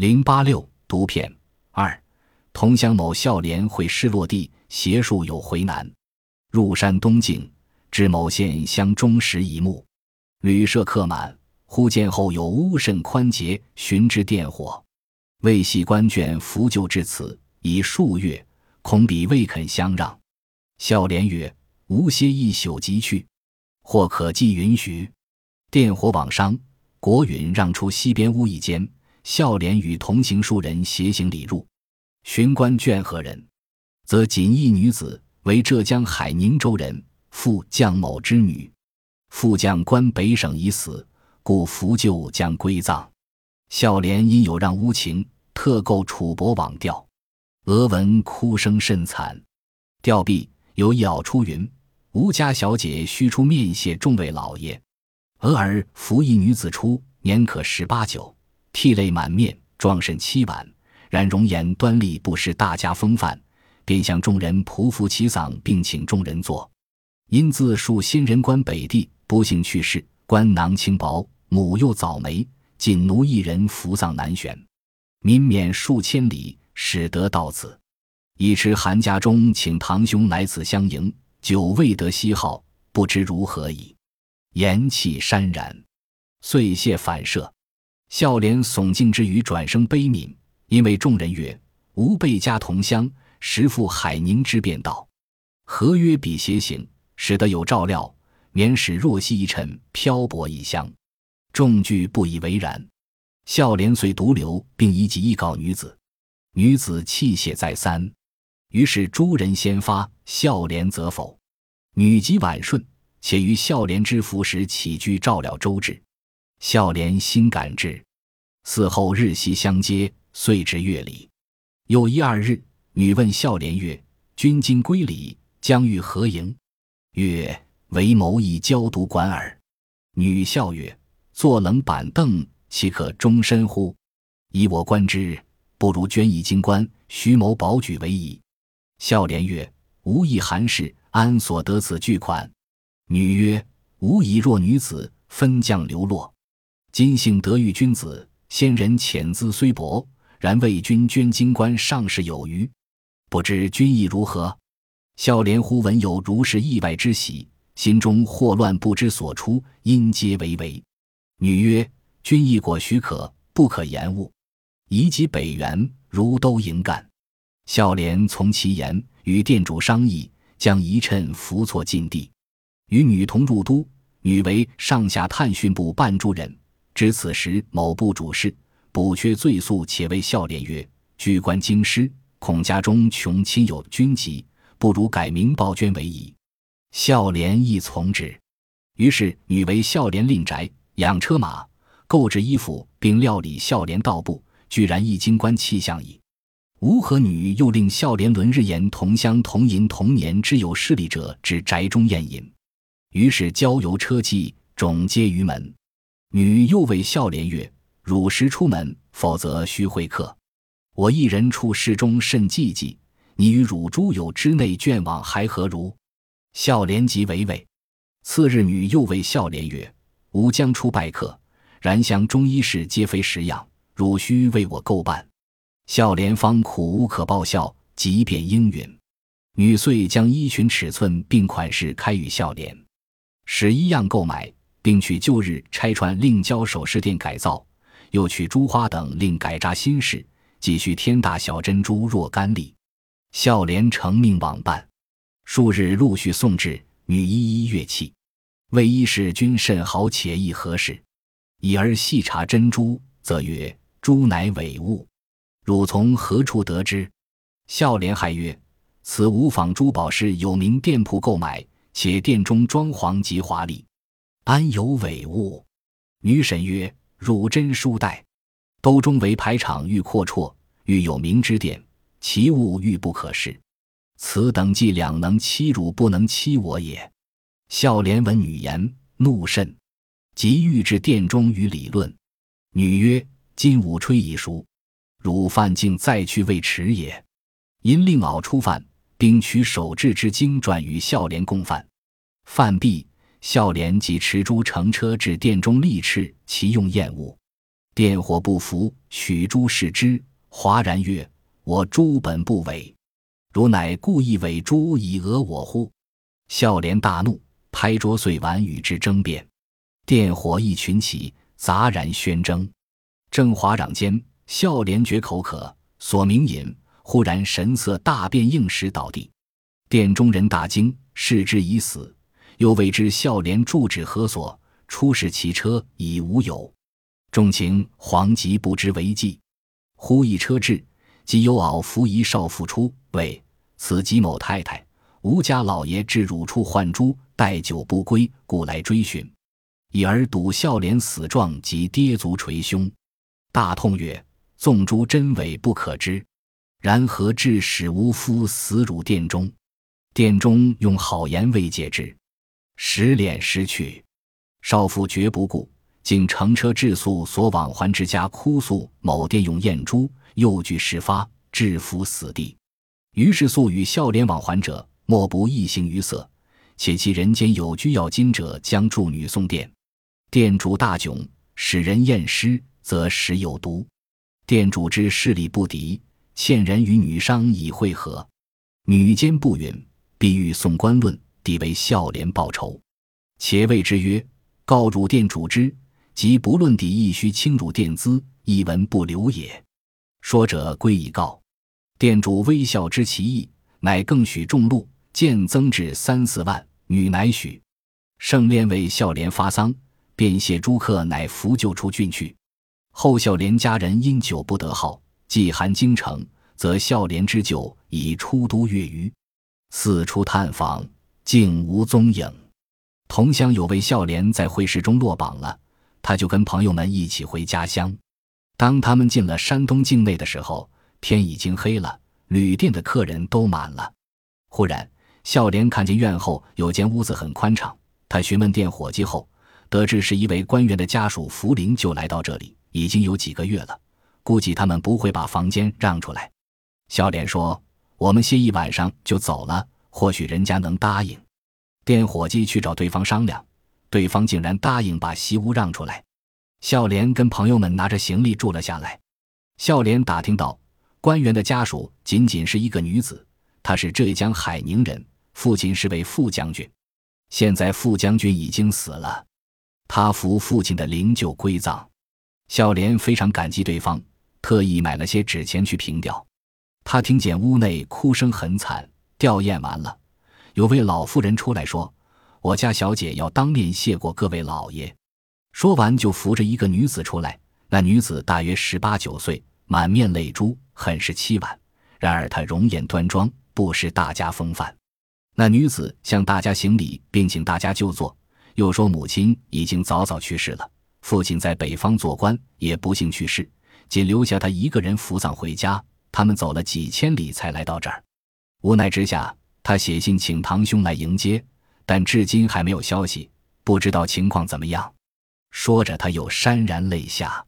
零八六毒片二，同乡某孝廉会师落地，邪术有回南，入山东境，至某县乡中时一目，旅舍客满，忽见后有屋甚宽洁，寻之电火，未系官眷扶救至此，已数月，恐彼未肯相让。孝廉曰：“吾歇一宿即去，或可寄允许？”电火往商，国允让出西边屋一间。孝廉与同行数人携行礼入，巡官卷何人？则锦衣女子，为浙江海宁州人，父将某之女。副将官北省已死，故扶柩将归葬。孝廉因有让无情，特购楚帛往吊。俄闻哭声甚惨。吊毕，有咬出云：“吴家小姐须出面谢众位老爷。”俄而扶一女子出，年可十八九。涕泪满面，状甚凄婉，然容颜端丽，不失大家风范，便向众人匍匐其嗓，并请众人坐。因自述新人官北地不幸去世，官囊轻薄，母又早没，仅奴一人服葬难选，民免数千里，使得到此。已知韩家中请堂兄来此相迎，久未得西号，不知如何矣。言气潸然，遂谢反射。孝廉耸镜之余，转生悲悯，因为众人曰：“吾辈家同乡，时赴海宁之便道，合约比携行，使得有照料，免使若夕一尘，漂泊异乡。”众俱不以为然。孝廉遂独留，并以己意告女子。女子泣血再三，于是诸人先发，孝廉则否。女即婉顺，且于孝廉之服时起居照料周至。孝廉心感之，死后日夕相接，遂至月里。有一二日，女问孝廉曰：“君今归里，将欲何营？”曰：“为谋以交督管耳。”女笑曰：“坐冷板凳，岂可终身乎？以我观之，不如捐一金冠，徐谋保举为宜。”孝廉曰：“吾亦寒士，安所得此巨款？”女曰：“吾以弱女子，分将流落。”今幸得遇君子，先人遣资虽薄，然为君捐金冠，尚是有余。不知君意如何？孝廉忽闻有如是意外之喜，心中霍乱，不知所出，因皆为为。女曰：“君意果许可，不可延误。宜及北园，如都营干。”孝廉从其言，与店主商议，将一趁扶错禁地，与女同入都。女为上下探讯部办诸人。知此时，某部主事补缺罪宿，且为孝廉曰：“居官京师，恐家中穷亲友军籍，不如改名报捐为宜。”孝廉亦从之。于是，女为孝廉令宅，养车马，购置衣服，并料理孝廉道部，居然一京官气象矣。吴和女又令孝廉轮日言同乡同饮同年之有势力者至宅中宴饮，于是郊游车骑总皆于门。女又谓孝廉曰：“汝时出门，否则须会客。我一人处室中甚寂寂，你与汝诸友之内眷往还何如？”孝廉即为畏。次日，女又谓孝廉曰：“吾将出拜客，然乡中医事皆非实样，汝须为我购办。”孝廉方苦无可报效，即便应允。女遂将衣裙尺寸并款式开与孝廉，使一样购买。并取旧日拆穿另交首饰店改造，又取珠花等另改扎新式，继续天大小珍珠若干粒。孝廉承命往办，数日陆续送至，女一一乐器。为衣侍君甚好且意何事？已而细查珍珠，则曰：“珠乃伪物。汝从何处得知？”孝廉还曰：“此无纺珠宝是有名店铺购买，且店中装潢极华丽。”安有伪物？女审曰：“汝真书带，兜中为排场，欲阔绰，欲有名之殿，其物欲不可失。此等伎两能欺汝，不能欺我也。”孝廉闻女言，怒甚，即欲至殿中与理论。女曰：“今午吹已熟，汝饭竟再去未迟也。”因令敖出饭，并取手制之经转与孝廉共饭。饭毕。孝廉即持珠乘车至殿中，立斥其用厌恶。殿火不服，取珠视之，哗然曰：“我诸本不伪，汝乃故意伪诸以讹我乎？”孝廉大怒，拍桌碎碗，与之争辩。殿火一群起，杂然喧争。正哗攘间，孝廉觉口渴，索明饮，忽然神色大变，应时倒地。殿中人大惊，视之已死。又未知孝廉住址何所，出使骑车已无有。众情惶急，不知为计。忽一车至，即有袄服仪少妇出，谓：“此即某太太。吴家老爷至汝处唤诸，待久不归，故来追寻。已而睹孝廉死状，即跌足捶胸。”大痛曰：“纵诸真伪不可知，然何致使吾夫死汝殿中？”殿中用好言慰藉之，时脸失去，少妇绝不顾，竟乘车至宿所往还之家，哭诉某殿用燕珠，又据事发，致夫死地。于是素与笑脸往还者，莫不异形于色，且其人间有居要金者，将助女送殿。殿主大窘，使人验尸。则实有毒，店主之势力不敌，欠人与女商以会合，女奸不允，必欲送官论，抵为孝廉报仇。且谓之曰：“告汝店主之，即不论抵，亦须清汝店资，一文不留也。”说者归以告，店主微笑知其意，乃更许重禄，渐增至三四万。女乃许。盛炼为孝廉发丧，便谢诸客，乃扶柩出郡去。后孝廉家人因酒不得好，既寒京城，则孝廉之酒已出都越余，四处探访，竟无踪影。同乡有位孝廉在会试中落榜了，他就跟朋友们一起回家乡。当他们进了山东境内的时候，天已经黑了，旅店的客人都满了。忽然，孝廉看见院后有间屋子很宽敞，他询问店伙计后，得知是一位官员的家属福临，就来到这里。已经有几个月了，估计他们不会把房间让出来。孝廉说：“我们歇一晚上就走了，或许人家能答应。”店伙计去找对方商量，对方竟然答应把西屋让出来。笑脸跟朋友们拿着行李住了下来。笑脸打听到，官员的家属仅仅是一个女子，她是浙江海宁人，父亲是位副将军，现在副将军已经死了，他扶父亲的灵柩归葬。孝廉非常感激对方，特意买了些纸钱去凭吊。他听见屋内哭声很惨，吊唁完了，有位老妇人出来说：“我家小姐要当面谢过各位老爷。”说完就扶着一个女子出来。那女子大约十八九岁，满面泪珠，很是凄婉。然而她容颜端庄，不失大家风范。那女子向大家行礼，并请大家就坐，又说母亲已经早早去世了。父亲在北方做官，也不幸去世，仅留下她一个人扶葬回家。他们走了几千里才来到这儿，无奈之下，他写信请堂兄来迎接，但至今还没有消息，不知道情况怎么样。说着，他又潸然泪下。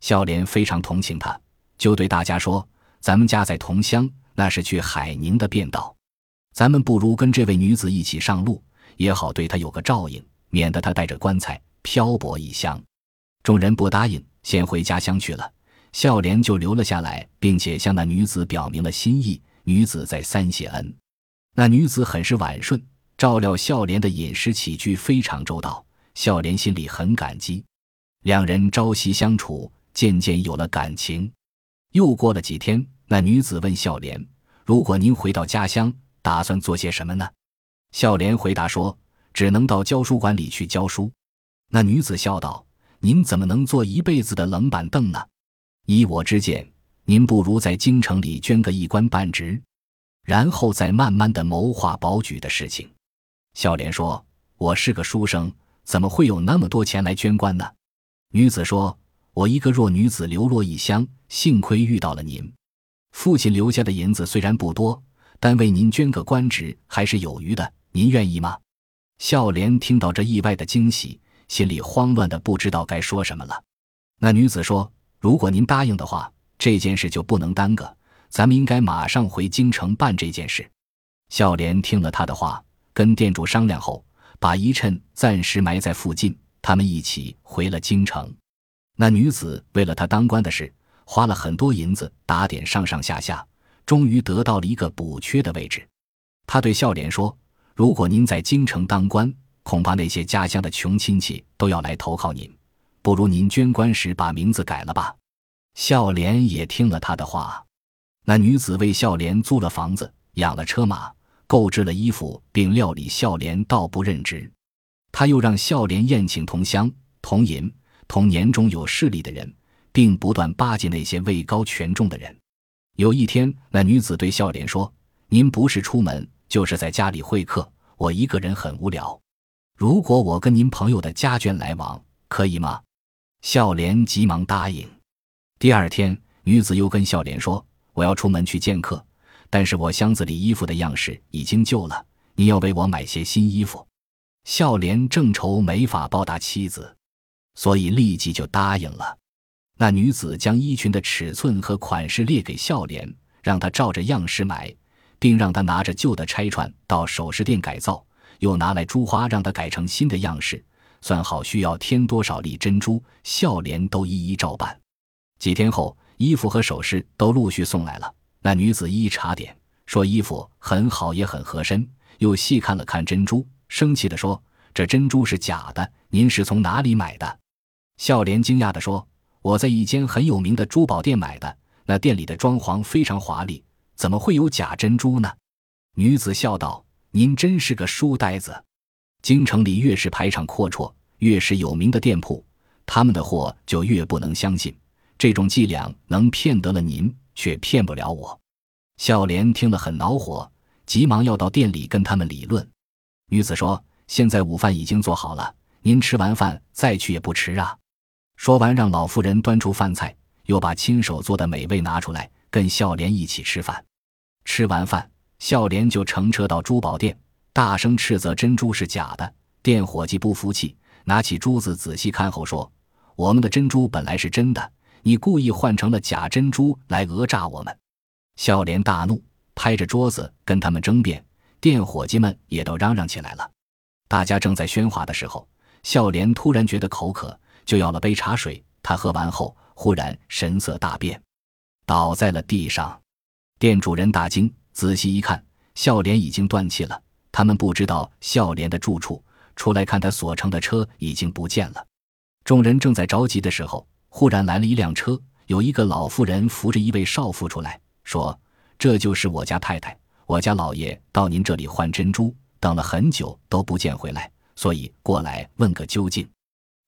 孝莲非常同情他，就对大家说：“咱们家在同乡，那是去海宁的便道，咱们不如跟这位女子一起上路，也好对她有个照应，免得她带着棺材。”漂泊异乡，众人不答应，先回家乡去了。孝莲就留了下来，并且向那女子表明了心意。女子再三谢恩，那女子很是婉顺，照料孝廉的饮食起居非常周到。孝廉心里很感激，两人朝夕相处，渐渐有了感情。又过了几天，那女子问孝廉：“如果您回到家乡，打算做些什么呢？”孝廉回答说：“只能到教书馆里去教书。”那女子笑道：“您怎么能坐一辈子的冷板凳呢？依我之见，您不如在京城里捐个一官半职，然后再慢慢的谋划保举的事情。”孝廉说：“我是个书生，怎么会有那么多钱来捐官呢？”女子说：“我一个弱女子流落异乡，幸亏遇到了您。父亲留下的银子虽然不多，但为您捐个官职还是有余的。您愿意吗？”孝廉听到这意外的惊喜。心里慌乱的不知道该说什么了。那女子说：“如果您答应的话，这件事就不能耽搁，咱们应该马上回京城办这件事。”孝廉听了他的话，跟店主商量后，把一趁暂时埋在附近，他们一起回了京城。那女子为了他当官的事，花了很多银子打点上上下下，终于得到了一个补缺的位置。他对孝廉说：“如果您在京城当官，恐怕那些家乡的穷亲戚都要来投靠您，不如您捐官时把名字改了吧。”孝廉也听了他的话。那女子为孝廉租了房子，养了车马，购置了衣服，并料理孝廉到不任职。他又让孝廉宴请同乡、同银。同年中有势力的人，并不断巴结那些位高权重的人。有一天，那女子对孝廉说：“您不是出门，就是在家里会客，我一个人很无聊。如果我跟您朋友的家眷来往，可以吗？”孝廉急忙答应。第二天，女子又跟孝廉说：“我要出门去见客，但是我箱子里衣服的样式已经旧了，你要为我买些新衣服。”孝廉正愁没法报答妻子。所以立即就答应了。那女子将衣裙的尺寸和款式列给孝廉，让他照着样式买，并让他拿着旧的拆穿到首饰店改造，又拿来珠花让他改成新的样式，算好需要添多少粒珍珠，孝廉都一一照办。几天后，衣服和首饰都陆续送来了。那女子一一查点，说衣服很好，也很合身，又细看了看珍珠，生气地说：“这珍珠是假的，您是从哪里买的？”笑莲惊讶地说：“我在一间很有名的珠宝店买的，那店里的装潢非常华丽，怎么会有假珍珠呢？”女子笑道：“您真是个书呆子。京城里越是排场阔绰，越是有名的店铺，他们的货就越不能相信。这种伎俩能骗得了您，却骗不了我。”孝莲听了很恼火，急忙要到店里跟他们理论。女子说：“现在午饭已经做好了，您吃完饭再去也不迟啊。”说完，让老妇人端出饭菜，又把亲手做的美味拿出来，跟孝莲一起吃饭。吃完饭，孝莲就乘车到珠宝店，大声斥责珍珠是假的。店伙计不服气，拿起珠子仔细看后说：“我们的珍珠本来是真的，你故意换成了假珍珠来讹诈我们。”孝莲大怒，拍着桌子跟他们争辩。店伙计们也都嚷嚷起来了。大家正在喧哗的时候，孝莲突然觉得口渴。就要了杯茶水，他喝完后忽然神色大变，倒在了地上。店主人大惊，仔细一看，孝莲已经断气了。他们不知道孝莲的住处，出来看他所乘的车已经不见了。众人正在着急的时候，忽然来了一辆车，有一个老妇人扶着一位少妇出来，说：“这就是我家太太，我家老爷到您这里换珍珠，等了很久都不见回来，所以过来问个究竟。”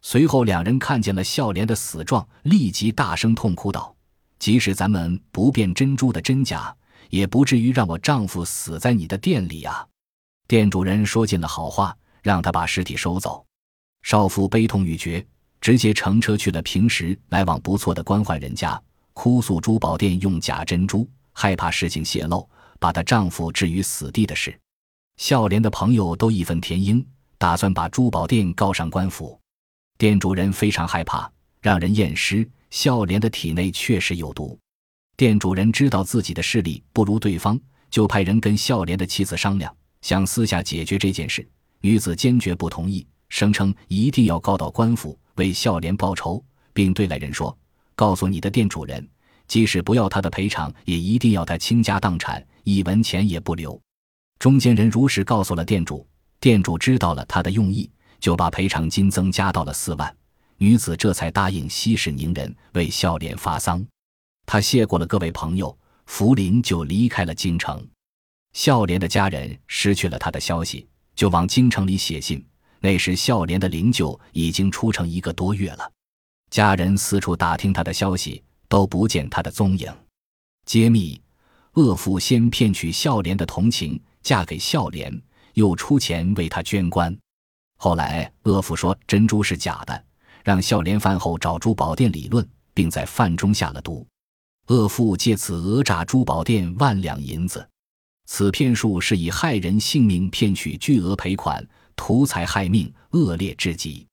随后，两人看见了孝廉的死状，立即大声痛哭道：“即使咱们不辨珍珠的真假，也不至于让我丈夫死在你的店里啊！”店主人说尽了好话，让他把尸体收走。少妇悲痛欲绝，直接乘车去了平时来往不错的官宦人家，哭诉珠宝店用假珍珠，害怕事情泄露，把她丈夫置于死地的事。孝廉的朋友都义愤填膺，打算把珠宝店告上官府。店主人非常害怕，让人验尸，孝廉的体内确实有毒。店主人知道自己的势力不如对方，就派人跟孝廉的妻子商量，想私下解决这件事。女子坚决不同意，声称一定要告到官府为孝廉报仇，并对来人说：“告诉你的店主人，即使不要他的赔偿，也一定要他倾家荡产，一文钱也不留。”中间人如实告诉了店主，店主知道了他的用意。就把赔偿金增加到了四万，女子这才答应息事宁人，为孝廉发丧。他谢过了各位朋友，福临就离开了京城。孝廉的家人失去了他的消息，就往京城里写信。那时孝廉的灵柩已经出城一个多月了，家人四处打听他的消息，都不见他的踪影。揭秘：恶妇先骗取孝廉的同情，嫁给孝廉，又出钱为他捐官。后来，恶妇说珍珠是假的，让孝廉饭后找珠宝店理论，并在饭中下了毒。恶妇借此讹诈珠宝店万两银子，此骗术是以害人性命骗取巨额赔款，图财害命，恶劣至极。